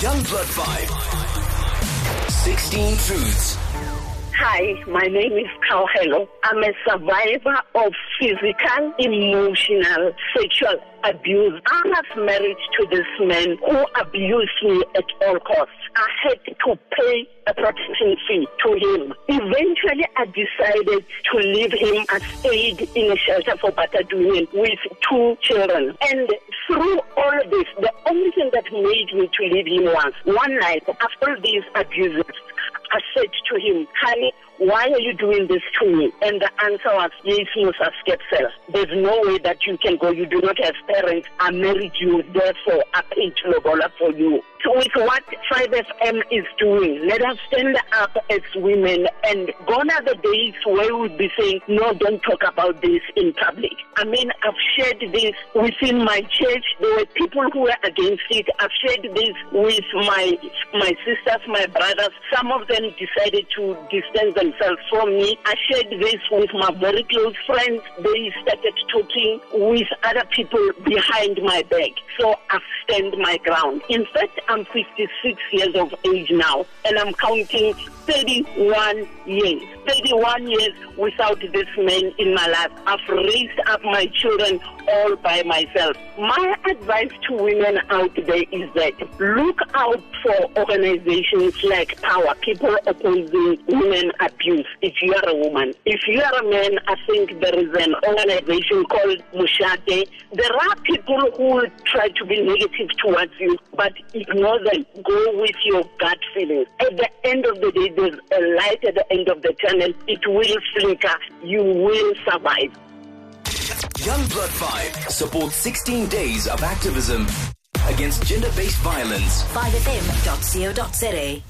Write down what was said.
Youngblood Vibe. 16 Truths. Hi, my name is Kgaogelo. I'm a survivor of physical, emotional, sexual abuse. I was married to this man who abused me at all costs. I had to pay a protection fee to him. Eventually, I decided to leave him. I stayed in a shelter for battered women with two children. And through all of this, the only thing that made me to leave him was one night after these abuses, I said to him, honey, why are you doing this to me? And the answer was, yes, Musa Skepsel. There's no way that you can go. You do not have parents. I married you. Therefore, I paid Lobola for you. So with what 5FM is doing, let us stand up as women and gone are the days where we'd be saying, no, don't talk about this in public. I mean, I've shared this within my church. There were people who were against it. I've shared this with my my sisters, my brothers. Some of them decided to distance themselves from me. I shared this with my very close friends. They started talking with other people behind my back. So I stand my ground. In fact, I'm 56 years of age now, and I'm counting 31 years. 31 years without this man in my life. I've raised up my children all by myself. My advice to women out there is that look out for organizations like POWA, people opposing women abuse, if you are a woman. If you are a man, I think there is an organization called Mushate. There are people who try to be negative towards you, but ignore them. Go with your gut feelings. At the end of the day, there's a light at the end of the tunnel. It will flicker. You will survive. Youngblood Vibe supports 16 days of activism against gender based violence. 5fm.co.za